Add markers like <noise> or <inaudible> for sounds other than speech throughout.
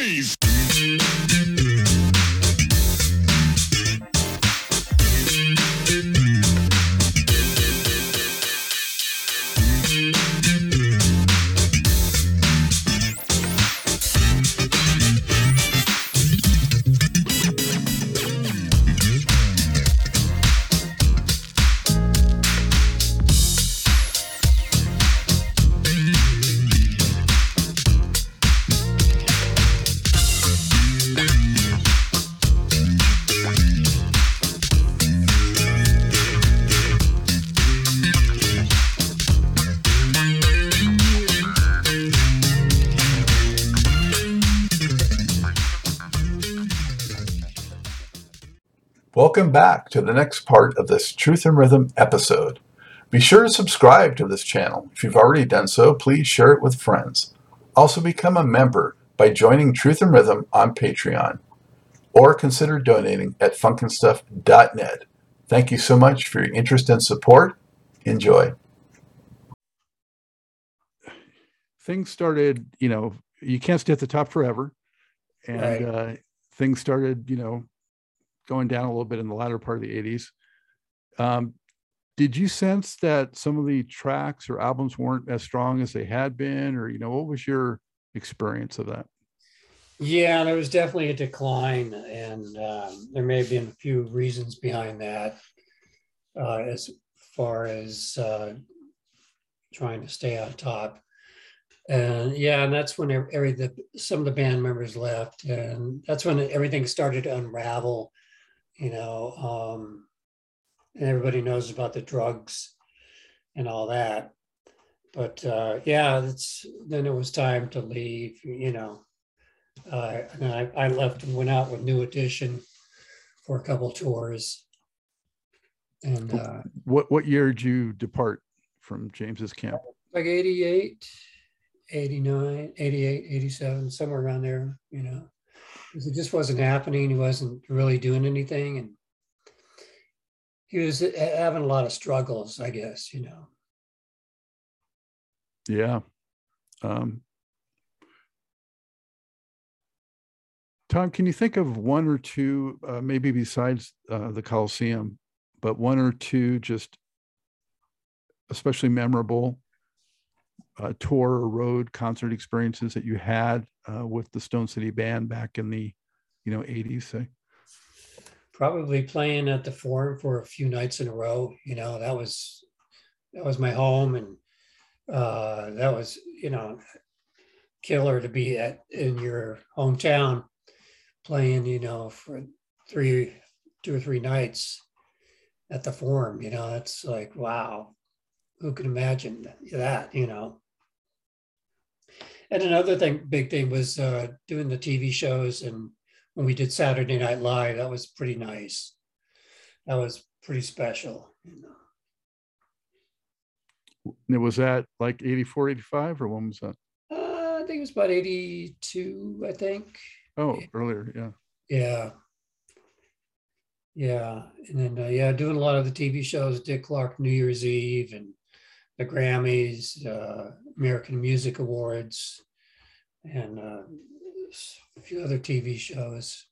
Blaze! Welcome back to the next part of this Truth and Rhythm episode. Be sure to subscribe to this channel. If you've already done so, please share it with friends. Also, become a member by joining Truth and Rhythm on Patreon or consider donating at funkinstuff.net. Thank you so much for your interest and support. Enjoy. Things started, you know, you can't stay at the top forever. And Right. uh, things started, you know, going down a little bit in the latter part of the 80s. Um, did you sense that some of the tracks or albums weren't as strong as they had been? Or, you know, what was your experience of that? Yeah, there was definitely a decline, and um, there may have been a few reasons behind that, uh, as far as uh, trying to stay on top. And yeah, and that's when every, the, some of the band members left, and that's when everything started to unravel. You know, um, and everybody knows about the drugs and all that. But uh, yeah, it's then it was time to leave. You know. Uh, and I, I left and went out with New Edition for a couple tours. And uh, What what year did you depart from James's camp? like 88, 89, 88, 87, somewhere around there, you know, it just wasn't happening. He wasn't really doing anything. And he was having a lot of struggles, I guess, you know. Yeah. Um, Tom, can you think of one or two, uh, maybe besides uh, the Coliseum, but one or two just especially memorable uh, tour or road concert experiences that you had uh, with the Stone City Band back in the, you know, 80s? Say? probably playing at the forum for a few nights in a row you know that was that was my home and uh that was you know killer to be at in your hometown playing you know for three two or three nights at the forum you know it's like wow who could imagine that you know and another thing big thing was uh doing the tv shows and when we did Saturday Night Live, that was pretty nice. That was pretty special. You know. Was that like 84, 85, or when was that? Uh, I think it was about 82, I think. Oh, earlier. Yeah. Yeah. Yeah. And then, uh, yeah, doing a lot of the TV shows, Dick Clark New Year's Eve and the Grammys, uh, American Music Awards, and uh, a few other TV shows.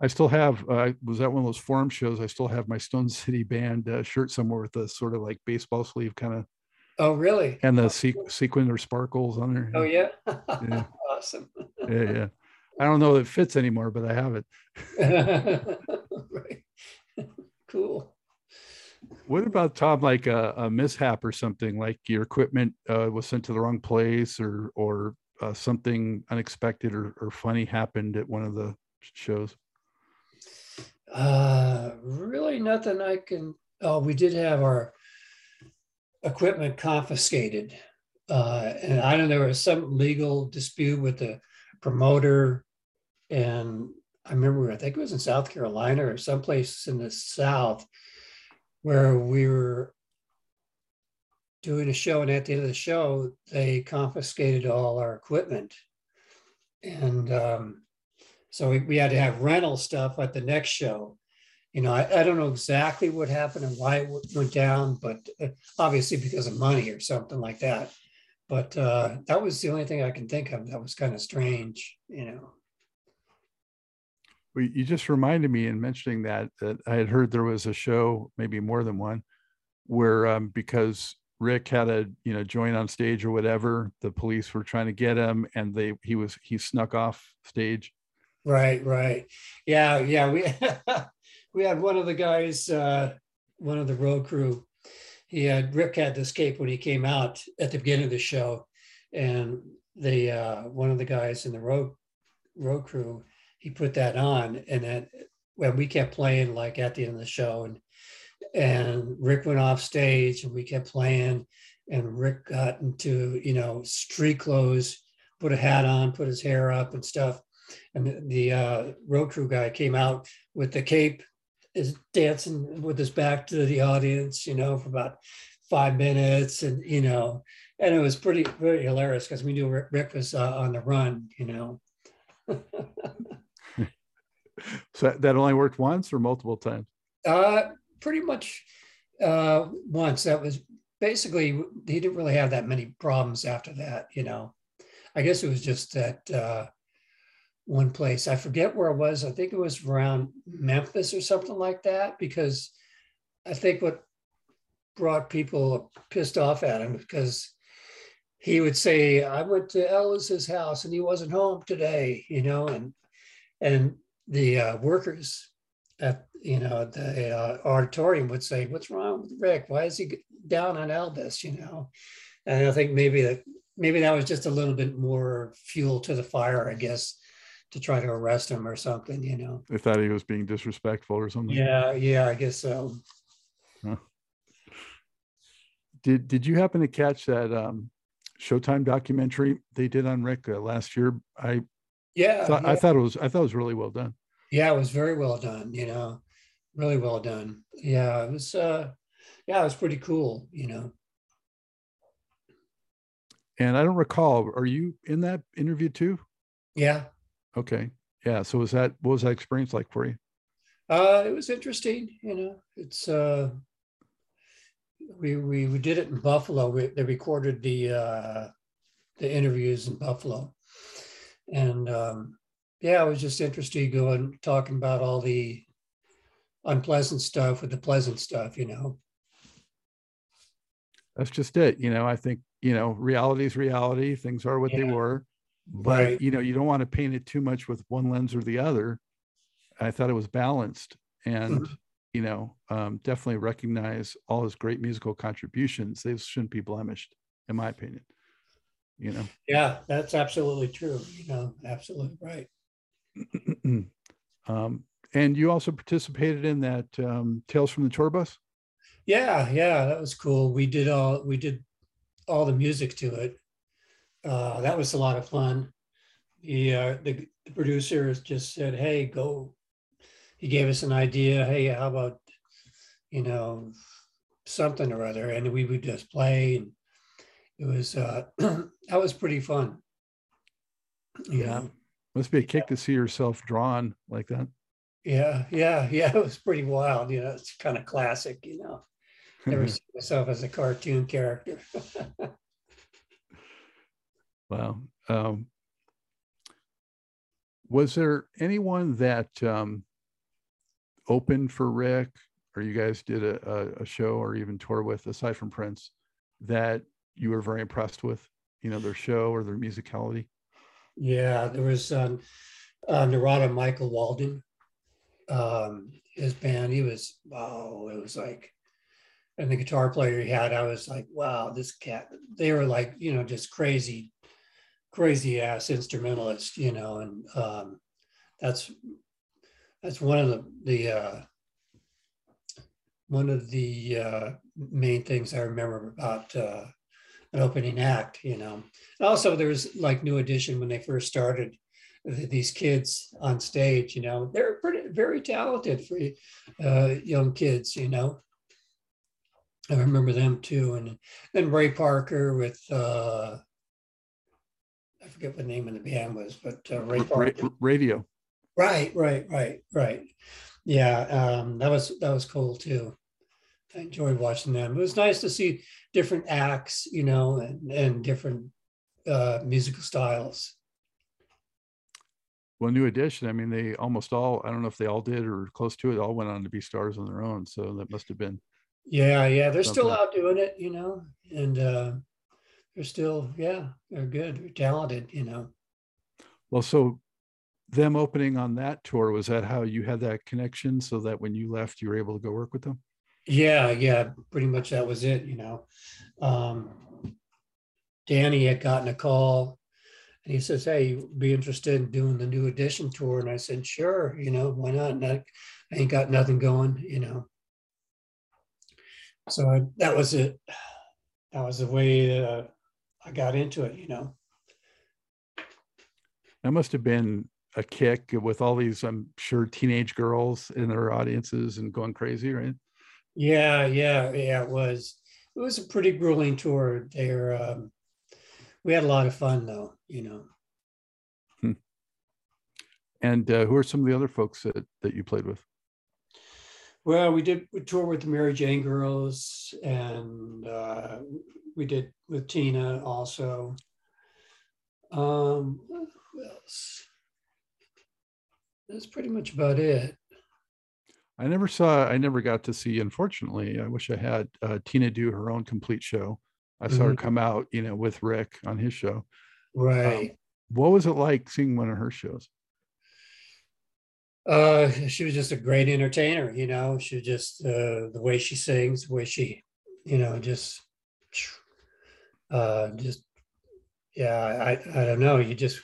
I still have, uh, was that one of those forum shows? I still have my Stone City Band uh, shirt somewhere with a sort of like baseball sleeve kind of, Oh, really? and the sequ- sequin or sparkles on there. Oh, yeah. Yeah. <laughs> awesome. yeah, yeah. I don't know if it fits anymore, but I have it. <laughs> right. <laughs> Cool. What about Tom, like a, a mishap or something, like your equipment uh, was sent to the wrong place, or or uh, something unexpected or, or funny happened at one of the shows? Uh, really nothing I can. Oh, we did have our equipment confiscated. Uh, and I don't know there was some legal dispute with the promoter. And I remember, I think it was in South Carolina or someplace in the South where we were doing a show. And at the end of the show, they confiscated all our equipment. And um, so we, we had to have rental stuff at the next show. You know, I, I don't know exactly what happened and why it w- went down, but uh, obviously because of money or something like that. But uh, that was the only thing I can think of that was kind of strange, you know. You just reminded me in mentioning that that I had heard there was a show, maybe more than one, where um, because Rick had a you know join on stage or whatever, the police were trying to get him, and they he was he snuck off stage. Right, right, yeah, yeah. We <laughs> we had one of the guys, uh, one of the road crew. He had Rick had to escape when he came out at the beginning of the show, and the uh, one of the guys in the road road crew he put that on, and then when we kept playing like at the end of the show, and and Rick went off stage, and we kept playing, and Rick got into you know street clothes, put a hat on, put his hair up and stuff, and the, the uh, road crew guy came out with the cape, is dancing with his back to the audience, you know, for about five minutes, and you know, and it was pretty very hilarious because we knew Rick, Rick was uh, on the run, you know. <laughs> <laughs> So that- only worked once or multiple times? Uh, pretty much uh, once. That was basically he didn't really have that many problems after that. You know, I guess it was just that uh, one place. I forget where it was. I think it was around Memphis or something like that. Because I think what brought people pissed off at him because he would say, "I went to Elvis's house and he wasn't home today," you know, and and the uh, workers at you know the uh, auditorium would say, "What's wrong with Rick? Why is he down on Elvis?" You know, and I think maybe that maybe that was just a little bit more fuel to the fire, I guess, to try to arrest him or something. You know. They thought he was being disrespectful or something. Yeah, yeah, I guess so. Did Did you happen to catch that um, Showtime documentary they did on Rick uh, last year? I Yeah, thought yeah. I thought it was I thought it was really well done. Yeah, it was very well done, you know, really well done. Yeah, it was uh yeah, it was pretty cool, you know. And I don't recall. Are you in that interview too? Yeah. Okay. Yeah. So was that what was that experience like for you? Uh it was interesting, you know. It's uh we we we did it in Buffalo. We, they recorded the uh the interviews in Buffalo. And um yeah, it was just interesting going talking about all the unpleasant stuff with the pleasant stuff, you know. That's just it. You know, I think, you know, reality is reality. Things are what they were. But, Right. you know, you don't want to paint it too much with one lens or the other. I thought it was balanced and, Mm-hmm. you know, um, definitely recognize all his great musical contributions. They shouldn't be blemished, in my opinion. You know, Yeah, that's absolutely true. You know, absolutely right. <clears throat> um, and you also participated in that um, Tales from the Tour Bus. Yeah, yeah, that was cool. We did all we did all the music to it. Uh, that was a lot of fun. The, uh, the the producer just said, "Hey, go." He gave us an idea. Hey, how about you know something or other, and we would just play. And it was uh, <clears throat> that was pretty fun. Yeah. know? Must be a kick to see yourself drawn like that. yeah, yeah, <laughs> yeah. It was pretty wild. You know, it's kind of classic. You know, never <laughs> see myself as a cartoon character. <laughs> Wow. Um, was there anyone that um, opened for Rick, or you guys did a, a, a show or even tour with, aside from Prince, that you were very impressed with? You know, their show or their musicality. Yeah, there was um, uh, Narada Michael Walden. Um, his band, he was wow. It was like, and the guitar player he had, I was like, wow, this cat. They were like, you know, just crazy, crazy ass instrumentalists, you know, and um, that's that's one of the the uh, one of the uh, main things I remember about uh, an opening act, you know. And also, there's like New Edition when they first started. th- These kids on stage, you know, they're pretty very talented for uh, young kids, you know. I remember them too, and then Ray Parker with uh, I forget what the name of the band was, but uh, Ray Parker. ra- Raydio. Right, right, right, right. Yeah, um, that was that was cool too. I enjoyed watching them. It was nice to see different acts, you know, and, and different uh, musical styles. Well, New Edition, I mean, they almost all, I don't know if they all did or close to it, all went on to be stars on their own. So that must have been, Yeah, yeah, they're still out doing it, you know, and uh, they're still, yeah, they're good, they're talented, you know. well, so them opening on that tour, was that how you had that connection so that when you left, you were able to go work with them? Yeah, yeah, pretty much that was it, you know. Um, Danny had gotten a call and he says, Hey, be interested in doing the new edition tour? And I said, Sure, you know, why not? I, ain't got nothing going, you know. So I, that was it. That was the way uh, I got into it, you know. That must have been a kick with all these, I'm sure, teenage girls in their audiences and going crazy, right? Yeah, yeah, yeah. It was. It was a pretty grueling tour. There, um, we had a lot of fun, though. You know. And uh, who are some of the other folks that, that you played with? Well, we did we toured with the Mary Jane Girls, and uh, we did with Teena also. Um, who else? That's pretty much about it. I never saw, I never got to see, unfortunately, I wish I had uh, Teena do her own complete show. I saw her Mhm. come out, you know, with Rick on his show. Right. What was it like seeing one of her shows? Uh, she was just a great entertainer, you know. She just uh, the way she sings, the way she, you know, just, uh, just, yeah. I I don't know. You just,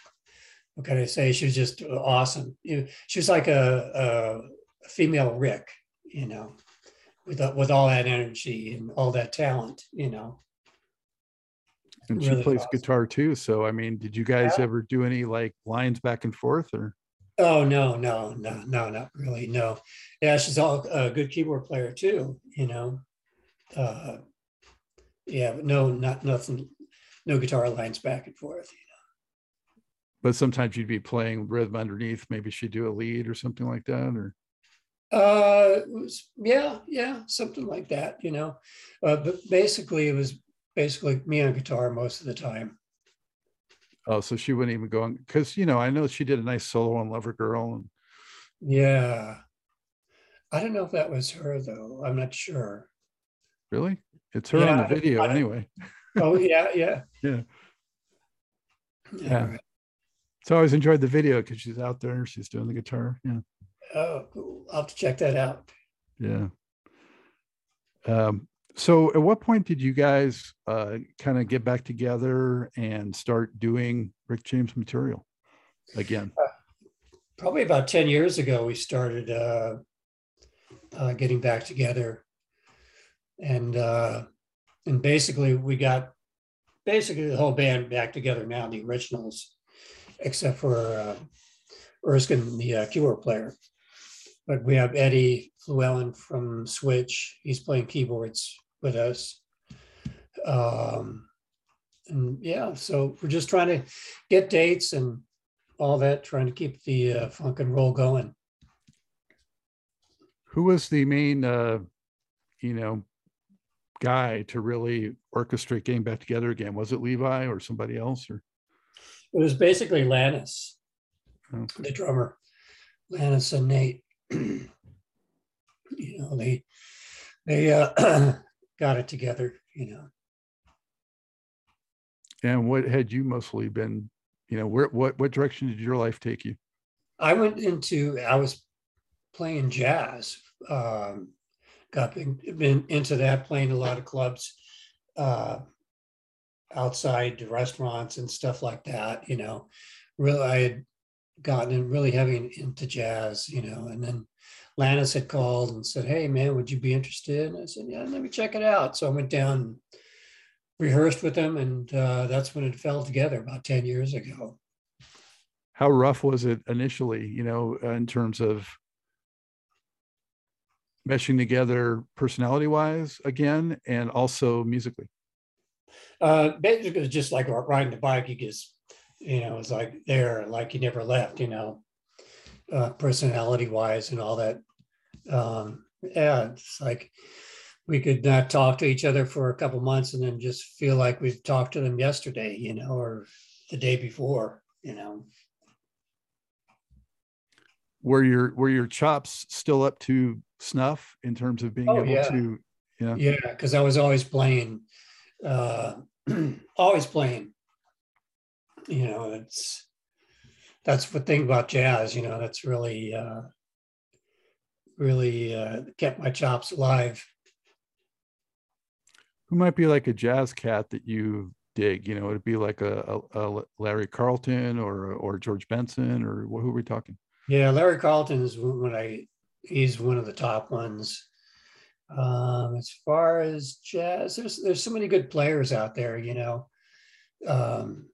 what can I say? She was just awesome. She was like a, a female Rick, you know, with with all that energy and all that talent, you know. And she plays awesome. guitar too. So, I mean, did you guys Yeah. ever do any like lines back and forth or? Oh no, no, no, no, not really. No, yeah, she's all a good keyboard player too. You know, uh, yeah, but no, not nothing, no guitar lines back and forth. You know? But sometimes you'd be playing rhythm underneath. Maybe she'd do a lead or something like that, or Uh, was, yeah, yeah, something like that. You know, uh, but basically, it was basically me on guitar most of the time. oh, so she wouldn't even go on because you know I know she did a nice solo on Lover Girl, and Yeah, I don't know if that was her though. I'm not sure. really, it's her on the video anyway. Oh yeah, yeah, <laughs> Yeah. Yeah. Yeah. So I always enjoyed the video because she's out there, she's doing the guitar. Yeah, Oh, cool. I'll have to check that out. yeah. Um, so at what point did you guys uh, kind of get back together and start doing Rick James material again? probably about 10 years ago we started uh, uh, getting back together and uh, and basically we got basically the whole band back together now the originals except for uh, Erskine the uh, keyboard player but we have Eddie Fluellen from Switch he's playing keyboards with us um, and yeah so we're just trying to get dates and all that, trying to keep the uh, funk and roll going. Who was the main, uh, you know, guy to really orchestrate getting back together again? Was it Levi or somebody else? Or It was basically Lannis, Oh. the drummer, Lannis and Nate. <clears throat> you know, they they uh, <clears throat> got it together. You know, and what had you mostly been? You know, where what what direction did your life take you? I went into I was playing jazz. Um, got been, been into that, playing a lot of clubs, uh, outside restaurants and stuff like that. You know, really, I had gotten in really heavy into jazz. You know, and then Lannis had called and said, "Hey, man, would you be interested?" And I said, "Yeah, let me check it out." So I went down. Rehearsed with them and uh, that's when it fell together about 10 years ago How rough was it initially? You know, uh, in terms of meshing together personality wise again and also musically. Uh, basically, just like riding the bike. You just, you know, it's like there, like you never left. You know, uh, personality wise and all that. Um, yeah, it's like we could not talk to each other for a couple months and then just feel like we've talked to them yesterday, you know, or the day before, you know. Were your were your chops still up to snuff in terms of being Oh, able yeah. to? Yeah. Yeah, because I was always playing, uh, <clears throat> always playing. You know, it's that's the thing about jazz. You know, that's really, uh, really uh, kept my chops alive. Who might be like a jazz cat that you dig? You know, it'd be like a, a, a Larry Carlton or or George Benson or who are we talking? Yeah, Larry Carlton is when I. He's one of the top ones. Um, as far as jazz, there's there's so many good players out there. You know, um,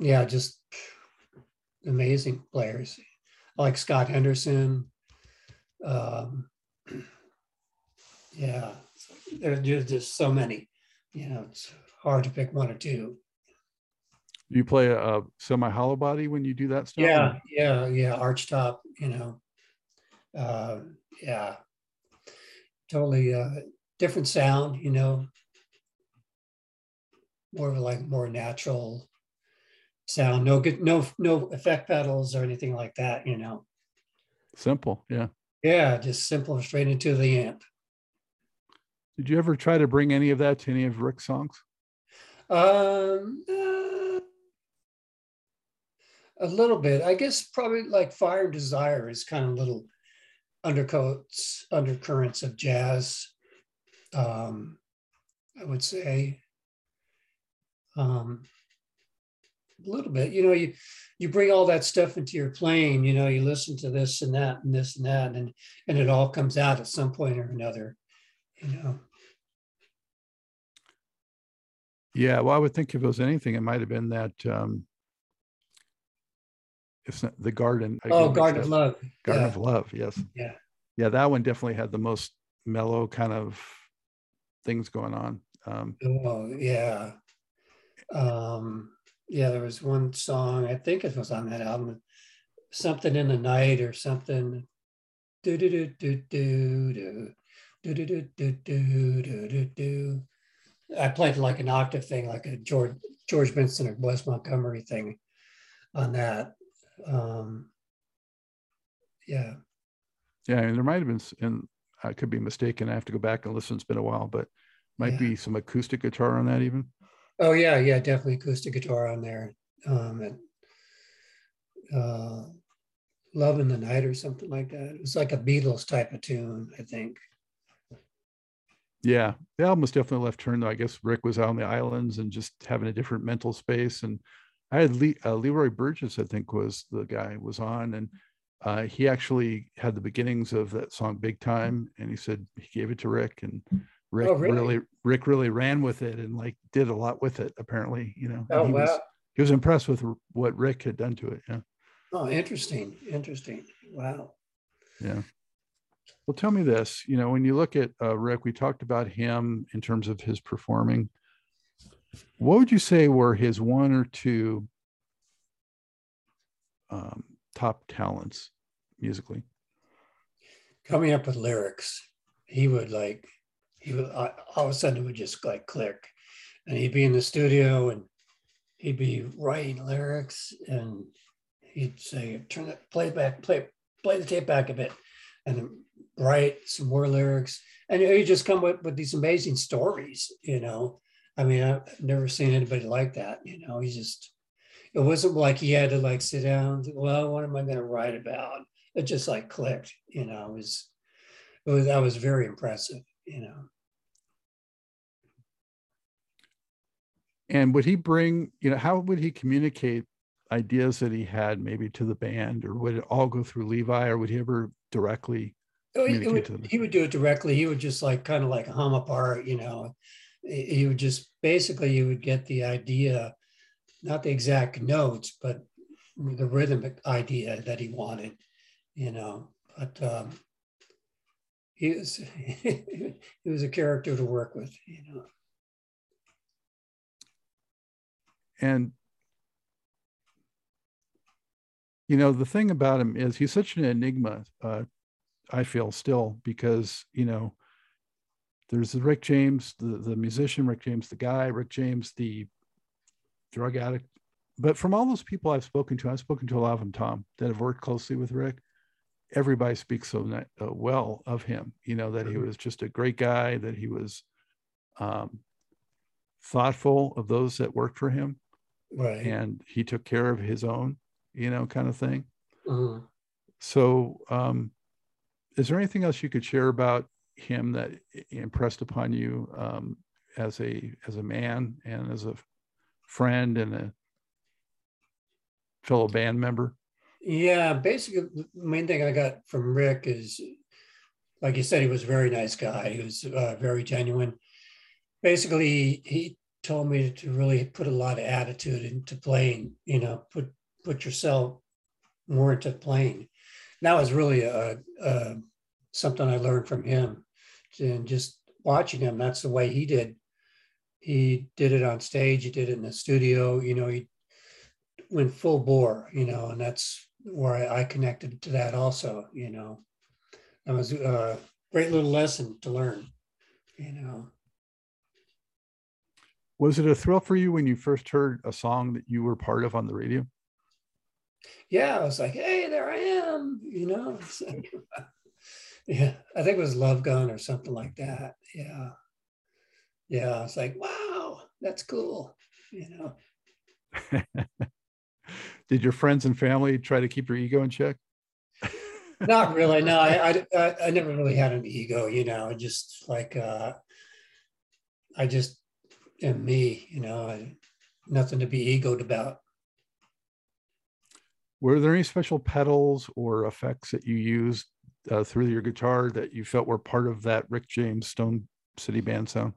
yeah, just amazing players. I like Scott Henderson. Um, <clears throat> yeah, there's just, just so many. You know, it's hard to pick one or two. You play a, a semi hollow body when you do that stuff? Yeah, yeah, yeah. Arch top, you know. Uh, yeah. Totally uh different sound, you know. More of a like more natural sound. No good, no no effect pedals or anything like that, you know. Simple. Yeah. Yeah, just simple straight into the amp. Did you ever try to bring any of that to any of Rick's songs? Um uh, a little bit. I guess probably like Fire and Desire is kind of little undercoats, undercurrents of jazz. Um, I would say um, a little bit. You know, you you bring all that stuff into your playing. You know, you listen to this and that and this and that, and and it all comes out at some point or another. You know. Yeah. Well, I would think if it was anything, it might have been that. um It's not the garden. I Oh, Garden of. Love. Garden yeah. of Love. Yes. Yeah. Yeah. That one definitely had the most mellow kind of things going on. Um, Oh, yeah. Um, yeah, there was one song, I think it was on that album, something in the night or something. Do do do do do do do do do do do do do. I played like an octave thing, like a George George Benson or Wes Montgomery thing on that. Um, yeah. yeah. And there might have been, and I could be mistaken. I have to go back and listen. It's been a while, but might Yeah. be some acoustic guitar on that even. Oh yeah, yeah, definitely acoustic guitar on there. Um, and uh, "Love in the Night" or something like that. It was like a Beatles type of tune, I think. Yeah, the album was definitely left turn though. I guess Rick was out on the islands and just having a different mental space. And I had Lee, uh, Leroy Burgess, I think, was the guy was on, and uh, he actually had the beginnings of that song "Big Time," and he said he gave it to Rick, and Rick Oh, really? really Rick really ran with it and like did a lot with it. Apparently, you know, Oh he was he was impressed with what Rick had done to it. Yeah, Oh, interesting, interesting. Wow. yeah. Well, tell me this. You know, when you look at uh, Rick, we talked about him in terms of his performing. What would you say were his one or two um, top talents musically? Coming up with lyrics, he would like he would uh, all of a sudden it would just like click, and he'd be in the studio and he'd be writing lyrics and he'd say, "Turn it play back, play play the tape back a bit," and write some more lyrics, and he'd just come up with these amazing stories. You know, I mean, I've never seen anybody like that. You know, he just it wasn't like he had to like sit down. And think, well, what am I going to write about? It just like clicked. You know, it was it was that was very impressive. You know. And would he bring, you know, how would he communicate ideas that he had maybe to the band, or would it all go through Levi, or would he ever directly? Oh, he, communicate would, to them. he would do it directly. He would just like kind of like hum a part, you know. He he would just basically you would get the idea, not the exact notes, but the rhythmic idea that he wanted, you know. But um, he was <laughs> he was a character to work with, you know. And you know, the thing about him is he's such an enigma. Uh, I feel still because you know there's Rick James, the, the musician, Rick James, the guy, Rick James, the drug addict. But from all those people I've spoken to, I've spoken to a lot of them, Tom, that have worked closely with Rick. Everybody speaks so uh, well of him, you know, that he Mhm. was just a great guy, that he was um, thoughtful of those that worked for him, Right. and he took care of his own, you know, kind of thing. Mhm. So, um, is there anything else you could share about him that impressed upon you um, as a as a man and as a friend and a fellow band member? Yeah, basically, the main thing I got from Rick is, like you said, he was a very nice guy. He was uh, very genuine. Basically, he told me to really put a lot of attitude into playing. You know, put put yourself more into playing. That was really a, a something I learned from him, and just watching him. That's the way he did. He did it on stage. He did it in the studio. You know, he went full bore, you know, and that's where I, I connected to that also, you know. That was a great little lesson to learn, you know. Was it a thrill for you when you first heard a song that you were part of on the radio? Yeah, I was like, hey, there I am, you know. <laughs> Yeah, I think it was Love Gun or something like that. Yeah. Yeah, I was like, wow, that's cool, you know. <laughs> Did your friends and family try to keep your ego in check? Not really. No, I, <laughs> I, I, never really had an ego, you know, just like, uh, I just am me, you know, I, nothing to be egoed about. Were there any special pedals or effects that you used uh, through your guitar that you felt were part of that Rick James Stone City Band sound?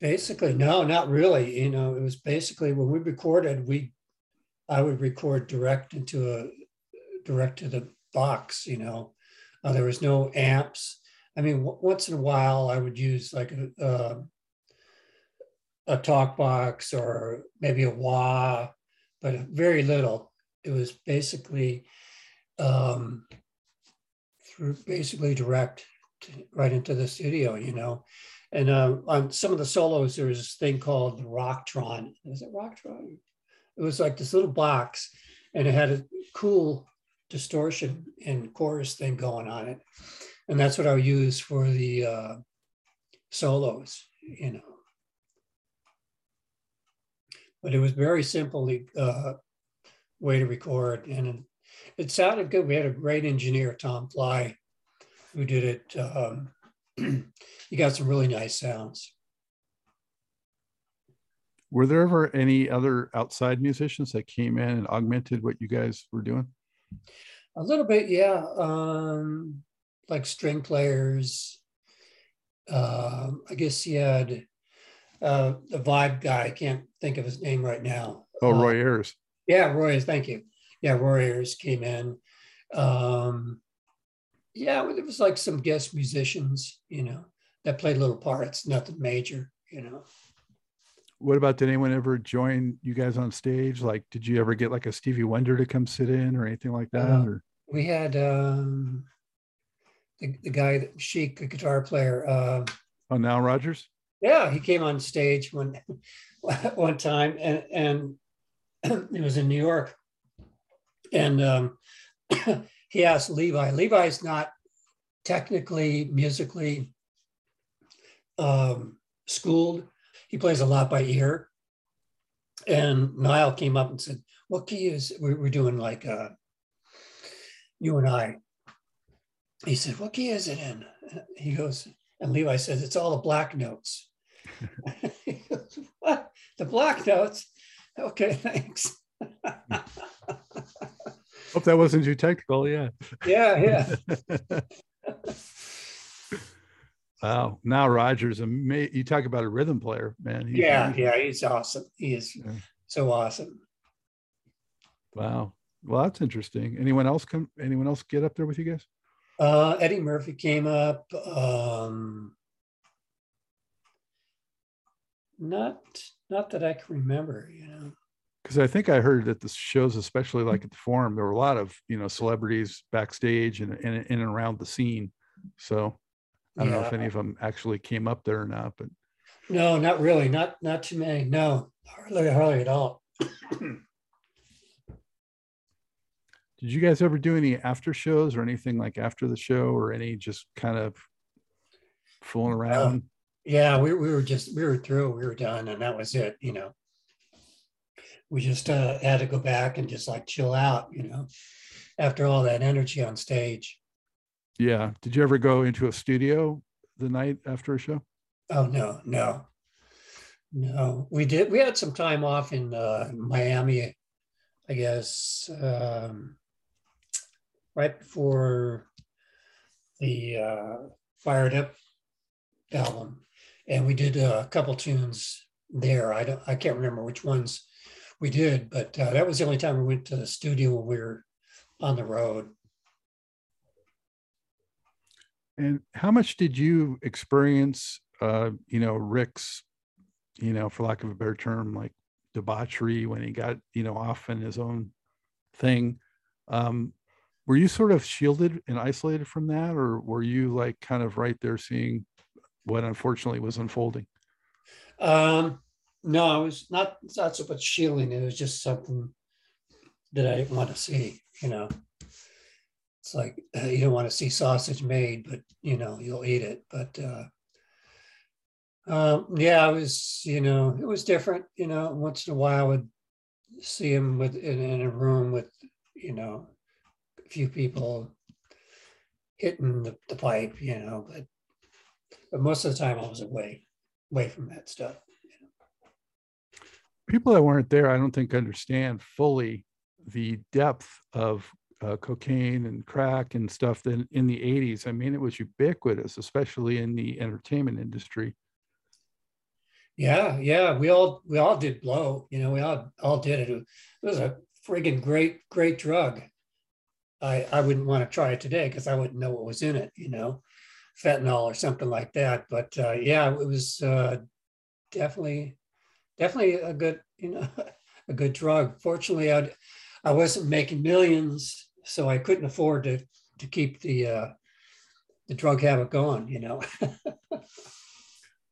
Basically, no, not really. You know, it was basically when we recorded, we, I would record direct into a, direct to the box, you know. Uh, there was no amps. I mean, w- once in a while I would use like a, uh, a talk box or maybe a wah, but very little. It was basically um, through basically direct to, right into the studio, you know. And uh, on some of the solos, there was this thing called Rocktron. Is it Rocktron? It was like this little box, and it had a cool distortion and chorus thing going on it, and that's what I use for the uh, solos, you know. But it was very simple uh, way to record, and it sounded good. We had a great engineer, Tom Flye, who did it. Um, <clears throat> you got some really nice sounds. Were there ever any other outside musicians that came in and augmented what you guys were doing? A little bit, yeah. Um, like string players. Um, I guess he had uh, the vibe guy. I can't think of his name right now. Oh, Uh, Roy Ayers. Yeah, Roy, thank you. Yeah, Roy Ayers came in. Um, yeah, it was like some guest musicians, you know, that played little parts, nothing major, you know. What about did anyone ever join you guys on stage? Like, did you ever get like a Stevie Wonder to come sit in or anything like that? Uh, or We had um, the, the guy, that Chic, the guitar player. Uh, oh, Nile Rodgers? yeah, he came on stage one <laughs> one time, and and <clears throat> it was in New York, and um, <clears throat> he asked Levi. Levi's not technically musically um, schooled. He plays a lot by ear. And Nile came up and said, "What key is we we're doing like uh, you and I?" He said, "What key is it in?" <laughs> He goes, and Levi says, "It's all the black notes." <laughs> he goes, "What? The black notes?" Okay, <laughs> thanks. Hope that wasn't too technical. Yeah. yeah, yeah. Wow. Nile Rodgers, ama- you talk about a rhythm player, man. he's Yeah, amazing. yeah, he's awesome. He is Yeah. so awesome. Wow. Well, that's interesting. Anyone else come? Anyone else get up there with you guys? Uh, Eddie Murphy came up. Um, not, not that I can remember. You know. Because I think I heard that the shows, especially like at the forum, there were a lot of you know celebrities backstage and and in and around the scene. So I don't know if any of them actually came up there or not, but No, not really. Not not too many. No, hardly hardly at all. <clears throat> did you guys ever do any after shows or anything like after the show or any just kind of fooling around? Yeah, we, we were just we were through. We were done, and that was it. You know, we just uh, had to go back and just like chill out. You know, after all that energy on stage. Yeah. Did you ever go into a studio the night after a show? Oh no, no, no. We did. We had some time off in uh, Miami, I guess, um, right before the uh, Fired Up album, and we did a couple tunes there. I don't. I can't remember which ones we did, but uh, that was the only time we went to the studio when we were on the road. And how much did you experience, uh, you know, Rick's, you know, for lack of a better term, like debauchery when he got, you know, off in his own thing? Um, were you sort of shielded and isolated from that, or were you like kind of right there seeing what unfortunately was unfolding? Um, no, it was not not so much shielding. It was just something that I didn't want to see. You know, it's like uh, you don't want to see sausage made, but you know you'll eat it. But uh, um, yeah, it was you know it was different. You know, once in a while I would see him with in, in a room with you know a few people hitting the, the pipe. You know, but but most of the time I was away away from that stuff. people that weren't there, I don't think understand fully the depth of uh, cocaine and crack and stuff that in the 80s. I mean, it was ubiquitous, especially in the entertainment industry. Yeah, yeah, we all we all did blow. You know, we all all did it. It was a friggin' great great drug. I I wouldn't want to try it today because I wouldn't know what was in it. You know, fentanyl or something like that. But uh, yeah, it was uh, definitely definitely a good you know <laughs> a good drug. Fortunately, I I wasn't making millions, so I couldn't afford to to keep the uh, the drug habit going. You know. <laughs>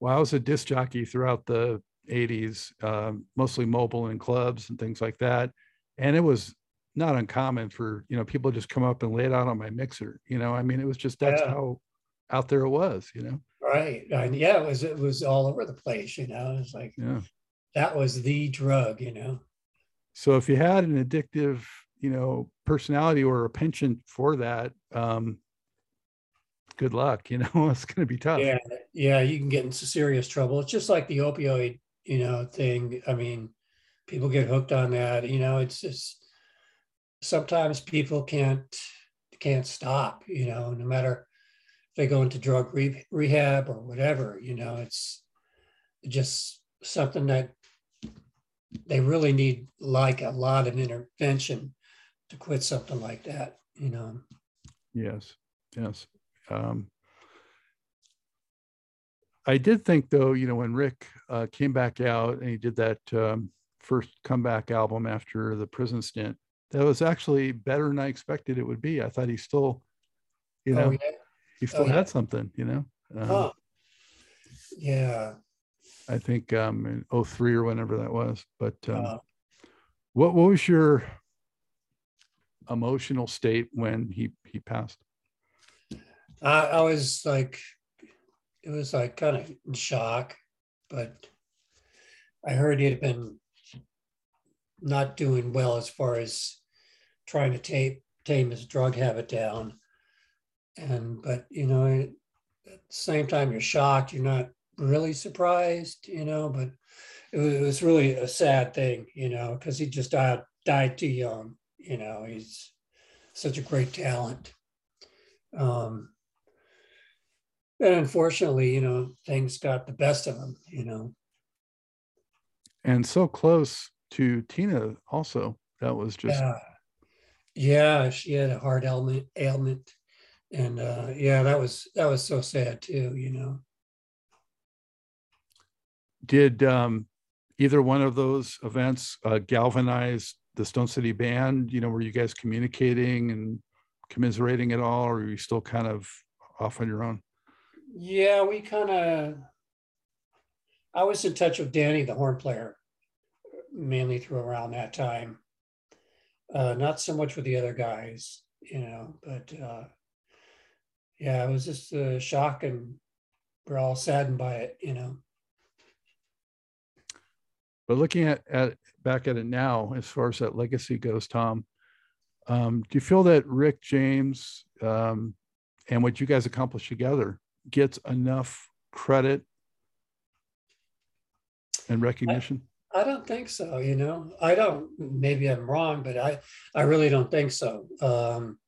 Well, I was a disc jockey throughout the 80s, um, mostly mobile and clubs and things like that. And it was not uncommon for, you know, people to just come up and lay it out on my mixer. You know, I mean, it was just that's Yeah. how out there it was, you know. Right. And yeah, it was it was all over the place, you know. It's like Yeah. that was the drug, you know. So if you had an addictive, you know, personality or a penchant for that, um, good luck. You <laughs> know, it's going to be tough. Yeah, yeah, you can get into serious trouble. It's just like the opioid, you know, thing. I mean, people get hooked on that. You know, it's just sometimes people can't can't stop. You know, no matter if they go into drug re- rehab or whatever. You know, it's just something that they really need, like a lot of intervention, to quit something like that. You know. Yes. Yes. Um, I did think though, you know, when Rick uh, came back out and he did that um, first comeback album after the prison stint, that was actually better than I expected it would be. I thought he still, you know, oh, yeah. he still yeah. had something, you know. Um, Huh. Yeah. I think um, in 03 or whenever that was. But um, Uh, what what was your emotional state when he he passed? I, I was like, it was like kind of in shock, but I heard he had been not doing well as far as trying to tame, tame his drug habit down. And, but, you know, at the same time, you're shocked, you're not really surprised, you know, but it was, it was really a sad thing, you know, because he just died, died too young, you know, he's such a great talent. Um, and unfortunately, you know, things got the best of him, you know. And so close to Teena also. That was just Yeah. Yeah, she had a heart ailment ailment. And uh yeah, that was that was so sad too, you know. Did um, either one of those events uh, galvanize the Stone City Band? You know, were you guys communicating and commiserating at all, or are you still kind of off on your own? Yeah, we kind of. I was in touch with Danny, the horn player, mainly through around that time. Uh, not so much with the other guys, you know, but uh, yeah, it was just a shock, and we're all saddened by it, you know. But looking at, at back at it now, as far as that legacy goes, Tom, um, do you feel that Rick James um, and what you guys accomplished together gets enough credit and recognition? I, I don't think so. You know, I don't. Maybe I'm wrong, but I I really don't think so. Um,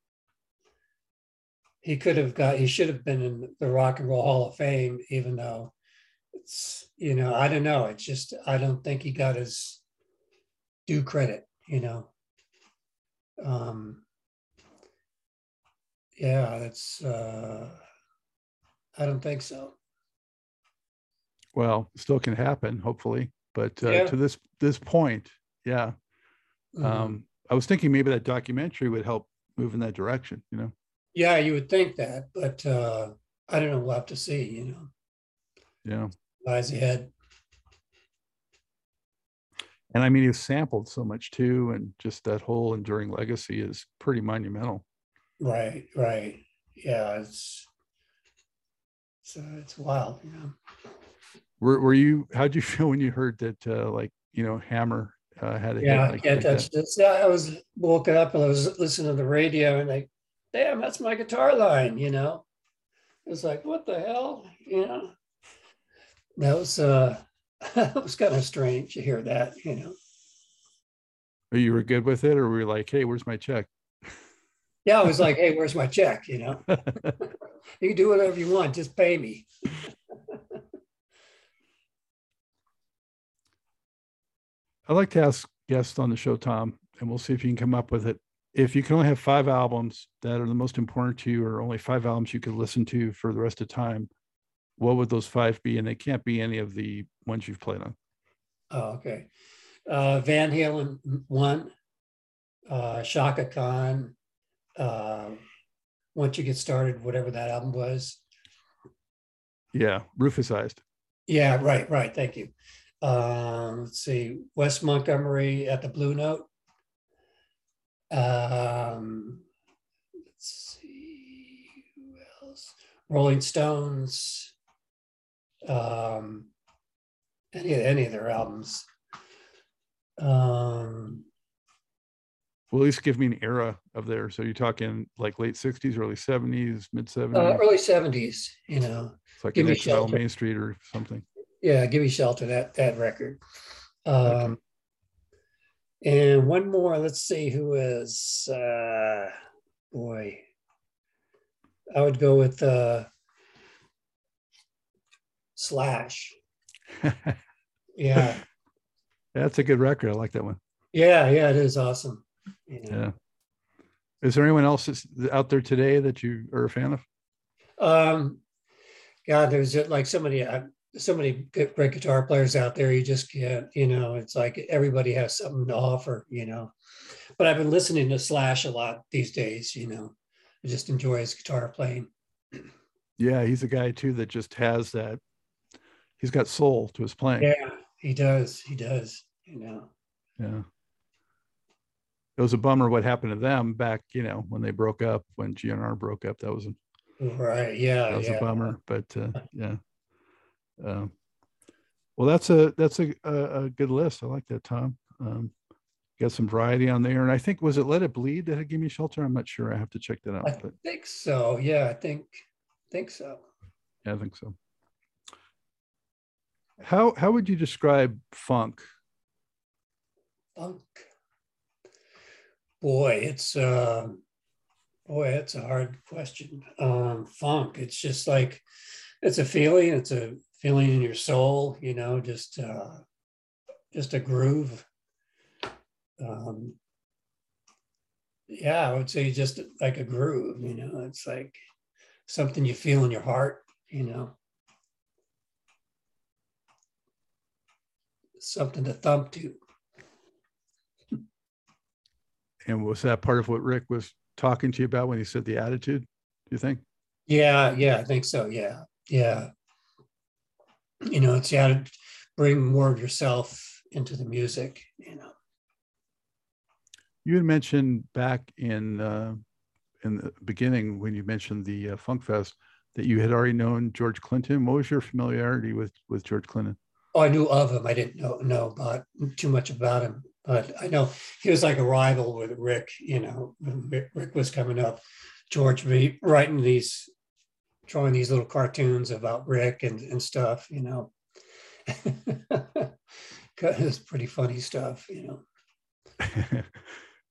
he could have got. He should have been in the Rock and Roll Hall of Fame, even though it's you know I don't know. It's just I don't think he got his due credit. You know. Um, yeah, that's. Uh, I don't think so. Well, still can happen, hopefully, but uh, Yeah. to this this point, yeah. Mhm. Um, I was thinking maybe that documentary would help move in that direction. You know. yeah, you would think that, but uh, I don't know. We'll have to see. You know, Yeah. Lies ahead. And I mean, he's sampled so much too, and just that whole enduring legacy is pretty monumental. Right, right. Yeah, it's it's, uh, it's wild. You know. Were, were you? How'd you <laughs> feel when you heard that? Uh, like you know, Hammer uh, had a Yeah, I like, can't like that? touch this. Yeah, I was woken up and I was listening to the radio and like, damn, that's my guitar line. You know, it was like, what the hell? You know, that was uh, <laughs> that was kind of strange to hear that. You know. Or you were good with it, or were you like, "Hey, where's my check?" Yeah, I was like, <laughs> hey, where's my check? You know, <laughs> you can do whatever you want, just pay me. I'd like to ask guests on the show, Tom, and we'll see if you can come up with it. If you can only have five albums that are the most important to you, or only five albums you could listen to for the rest of time, what would those five be? And they can't be any of the ones you've played on. Oh, okay. Uh, Van Halen one, uh, Chaka Khan. Uh, once you get started, whatever that album was. Yeah, Rufusized. Yeah, right, right. Thank you. Um, let's see, Wes Montgomery at the Blue Note. Um, let's see, who else? Rolling Stones. Um, any any of their albums. Um, Well, at least give me an era of there. So you're talking like late '60s, early '70s, mid '70s. uh, early seventies, you know. it's like give an me Shelter. Main Street or something. Yeah, give me shelter that that record. Um, and one more. Let's see who is. Uh, boy, I would go with uh, Slash. <laughs> Yeah, That's a good record. I like that one. yeah, yeah. It is awesome. You know. Yeah. Is there anyone else that's out there today that you are a fan of? Um, God, there's like so many, uh, so many good, great guitar players out there. You just can't, you know, it's like everybody has something to offer, you know. But I've been listening to Slash a lot these days, you know. I just enjoy his guitar playing. Yeah, he's a guy too that just has that. He's got soul to his playing. Yeah, he does. He does, you know. Yeah. It was a bummer what happened to them back, you know, when they broke up, when GNR broke up. That was a, Right. Yeah. that was yeah. a bummer, but uh, <laughs> yeah. Um, well, that's a that's a, a, a good list. I like that, Tom. Um, got some variety on there, and I think was it Let It Bleed that had Give Me Shelter? I'm not sure. I have to check that out, I but think so. Yeah, I think think so. yeah, I think so. How how would you describe funk? Funk. Boy, it's uh, boy, it's a hard question. Um, funk. It's just like it's a feeling. It's a feeling in your soul. You know, just uh, just a groove. Um, yeah, I would say just like a groove. You know, it's like something you feel in your heart. You know, something to thump to. And was that part of what Rick was talking to you about when he said the attitude? Do you think? Yeah, yeah, I think so. Yeah, yeah. You know, it's yeah to bring more of yourself into the music. You know. You had mentioned back in uh, in the beginning when you mentioned the uh, Funk Fest that you had already known George Clinton. What was your familiarity with with George Clinton? Oh, I knew of him. I didn't know know about too much about him, but I know he was like a rival with Rick. You know, when Rick was coming up, George be writing these, drawing these little cartoons about Rick and and stuff. You know, <laughs> it's pretty funny stuff. You know. <laughs>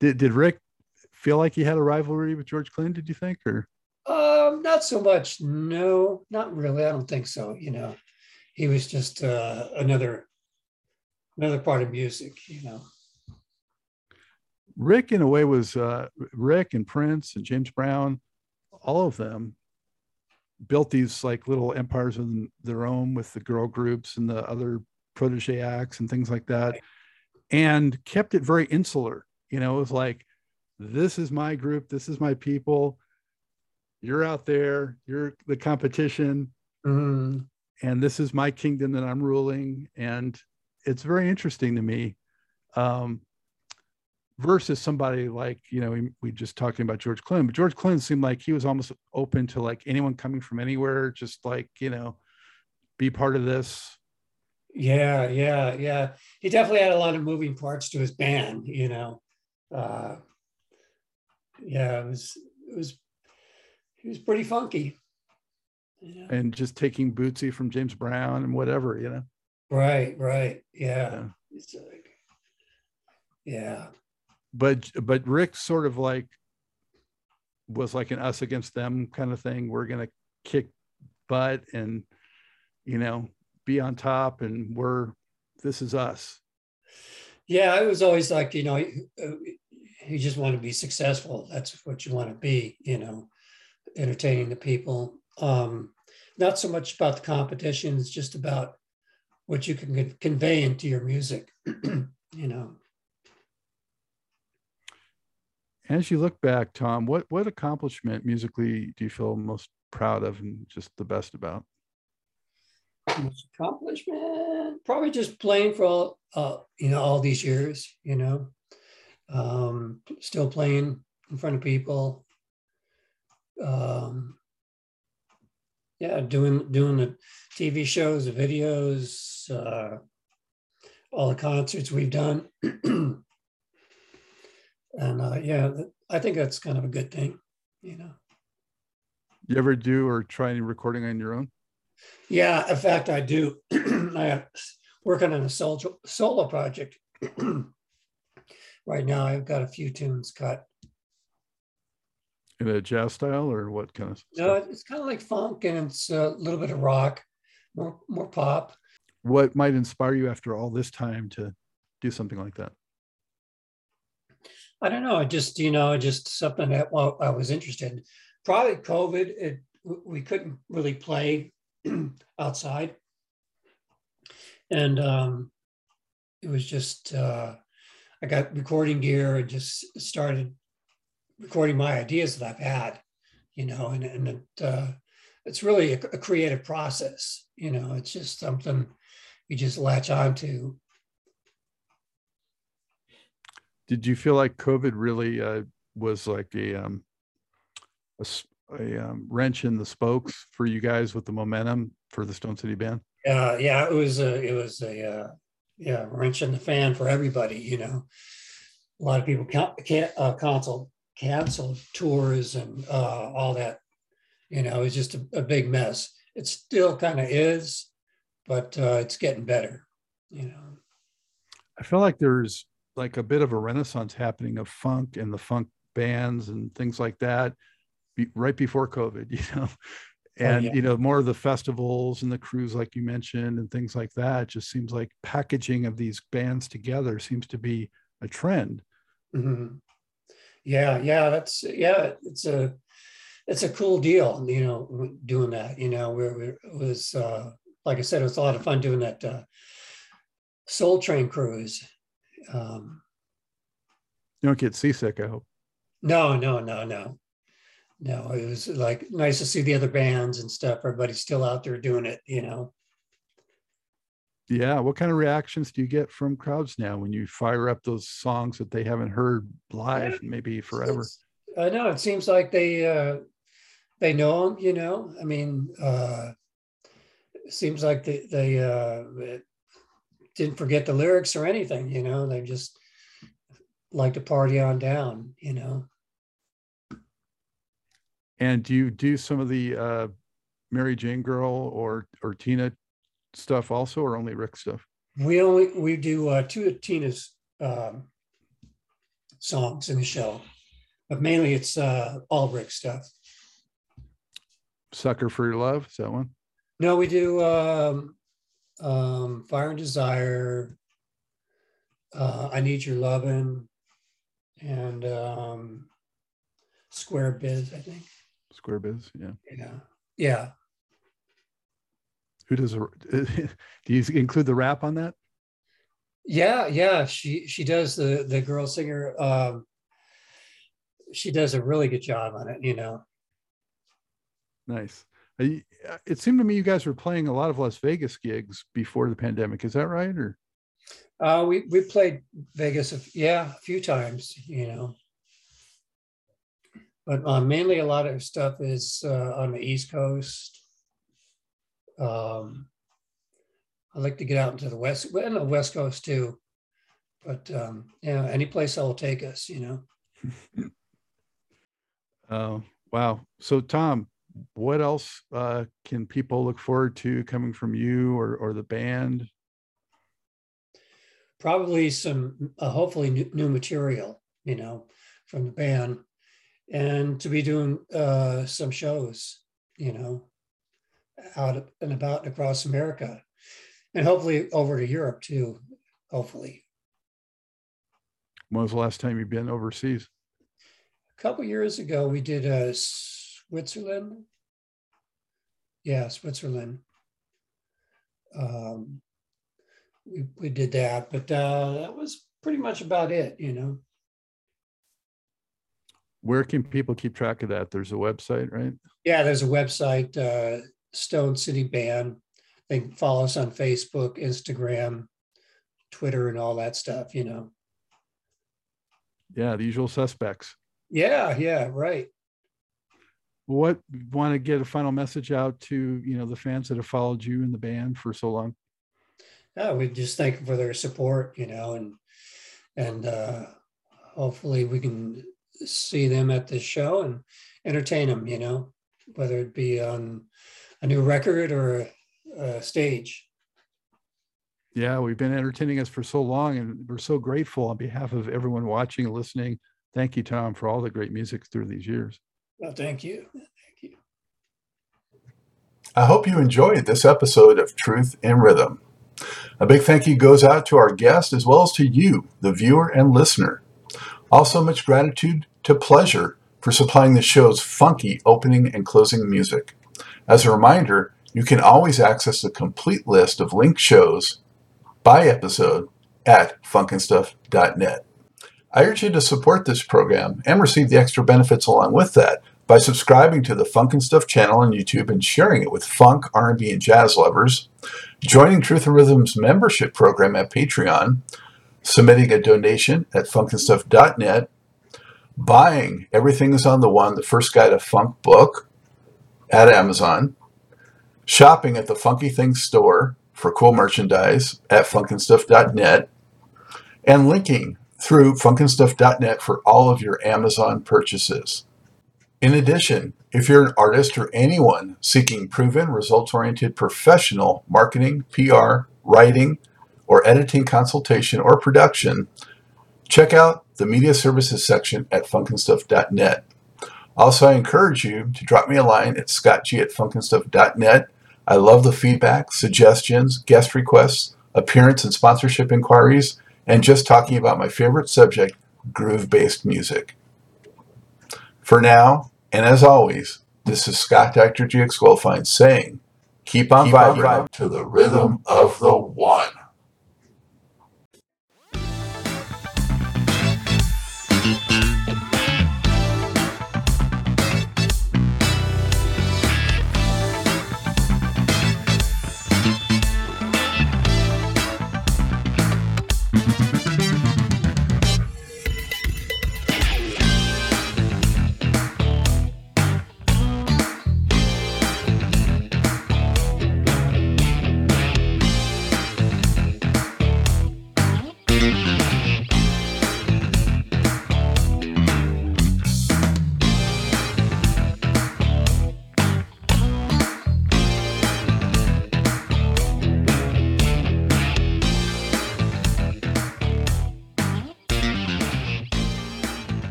did did Rick feel like he had a rivalry with George Clinton? Did you think, or? Um, not so much. No, not really. I don't think so. You know, he was just uh, another another part of music. You know. Rick, in a way, was uh, Rick and Prince and James Brown, all of them built these like little empires of their own with the girl groups and the other protege acts and things like that, and kept it very insular. You know, it was like, this is my group, this is my people you're out there, you're the competition, mm-hmm. And this is my kingdom that I'm ruling. And it's very interesting to me. Um, versus somebody like, you know, we, we just talking about George Clinton, but George Clinton seemed like he was almost open to like anyone coming from anywhere, just like, you know, be part of this. Yeah, yeah, yeah. He definitely had a lot of moving parts to his band, you know. Uh, yeah, it was it was he was pretty funky. And just taking Bootsy from James Brown and whatever, you know. Right, right. Yeah. Yeah. Like, yeah. But but Rick sort of like was like an us against them kind of thing. We're gonna kick butt and you know be on top and we're this is us. Yeah, I was always like, you know, you just want to be successful. That's what you want to be, you know entertaining the people. Um, not so much about the competition, it's just about what you can convey into your music, <clears throat> you know. As you look back, Tom, what what accomplishment musically do you feel most proud of and just the best about? Most accomplishment, probably just playing for all uh, you know all these years. You know, um, still playing in front of people, um, yeah, doing doing the TV shows, the videos, uh, all the concerts we've done, <clears throat> and uh, yeah, I think that's kind of a good thing, you know. You ever do or try any recording on your own? Yeah, in fact, I do. <clears throat> I working on a solo solo project <clears throat> right now. I've got a few tunes cut in a jazz style or what kind of? No, it's kind of like funk and it's a little bit of rock, more more pop. What might inspire you after all this time to do something like that? I don't know. I just you know, just something that well, I was interested. in. Probably COVID. It we couldn't really play <clears throat> outside, and um, it was just uh, I got recording gear and just started recording my ideas that I've had, you know, and, and it, uh, it's really a, a, creative process. You know, it's just something you just latch on to. Did you feel like COVID really uh, was like a, um, a, a um, wrench in the spokes for you guys with the momentum for the Stone City Band? Yeah, yeah, it was a, it was a, uh, yeah, wrench in the fan for everybody. You know, a lot of people can't, can't uh, console canceled tours and uh, all that. You know, it's just a, a big mess. It still kind of is, but uh, it's getting better. You know, I feel like there's like a bit of a renaissance happening of funk and the funk bands and things like that be, right before COVID. <laughs> You know. Oh, and oh, yeah. you know more of the festivals and the crews like you mentioned and things like that it just seems like packaging of these bands together seems to be a trend mm-hmm. Yeah, yeah, that's yeah, it's a it's a cool deal, you know, doing that. You know, where it was uh, like I said, it was a lot of fun doing that uh, Soul Train cruise. Um, you don't get seasick, I hope. No, no, no, no, no, it was like nice to see the other bands and stuff. Everybody's still out there doing it, you know. Yeah. What kind of reactions do you get from crowds now when you fire up those songs that they haven't heard live maybe forever? It's- I know it seems like they uh, they know them. You know, I mean, uh, it seems like they they uh, didn't forget the lyrics or anything. You know, they just like to party on down. You know. And do you do some of the uh, Mary Jane Girl or or Teena stuff also, or only Rick stuff? We only we do uh, two of Teena's um, songs in the show, but mainly it's uh, all Rick stuff. Sucker for Your Love, is that one? No, we do um, um, Fire and Desire. Uh, I Need Your Lovin', and um, Square Biz, I think. Square Biz, yeah. Yeah, yeah. Who does a, <laughs> do you include the rap on that? Yeah, yeah, she she does the the girl singer. Um, she does a really good job on it. You know. Nice. Uh, It seemed to me you guys were playing a lot of Las Vegas gigs before the pandemic. Is that right? Or Uh, we we played Vegas, a yeah, a few times. You know. But uh, mainly, a lot of stuff is uh, on the East Coast. Um, I like to get out into the West, well, the West Coast too. But um, yeah, any place that will take us, you know. Oh, <laughs> wow. So, Tom, what else uh, can people look forward to coming from you or, or the band? probably some uh, hopefully new, new material you know from the band and to be doing uh, some shows you know out and about across america and hopefully over to europe too hopefully When was the last time you've been overseas? a couple years ago we did uh, switzerland yeah switzerland um, we, we did that but uh, that was pretty much about it you know Where can people keep track of that? There's a website, right? Yeah, there's a website, uh, Stone City Band. They can follow us on Facebook, Instagram, Twitter, and all that stuff, you know. Yeah, the usual suspects. Yeah, yeah, right. What want to get a final message out to you know the fans that have followed you and the band for so long? Yeah, we just thank them for their support, you know, and and uh, hopefully we can see them at the show and entertain them, you know, whether it be on a new record or a, a stage. Yeah, we've been entertaining us for so long, and we're so grateful on behalf of everyone watching and listening. Thank you, Tom, for all the great music through these years. Well, thank you. Thank you. I hope you enjoyed this episode of Truth in Rhythm. A big thank you goes out to our guest as well as to you, the viewer and listener. Also, much gratitude to Pleasure for supplying the show's funky opening and closing music. As a reminder, you can always access the complete list of linked shows by episode at funkandstuff.net. I urge you to support this program and receive the extra benefits along with that by subscribing to the Funk and Stuff channel on YouTube and sharing it with funk, R&B, and jazz lovers, joining Truth in Rhythm's membership program at Patreon, submitting a donation at funkandstuff.net, buying Everything is on the One, the first guide to funk book at Amazon, shopping at the Funky Things store for cool merchandise at funkandstuff.net, and linking through funkandstuff.net for all of your Amazon purchases. In addition, if you're an artist or anyone seeking proven, results oriented professional marketing, PR, writing, or editing consultation or production, check out the media services section at funkandstuff.net. Also, I encourage you to drop me a line at scottg at funkandstuff.net. I love the feedback, suggestions, guest requests, appearance and sponsorship inquiries, and just talking about my favorite subject, groove based music. For now, and as always, this is Scott Dr. GX Goldfine saying, keep on, Keep on vibing to the rhythm of the one.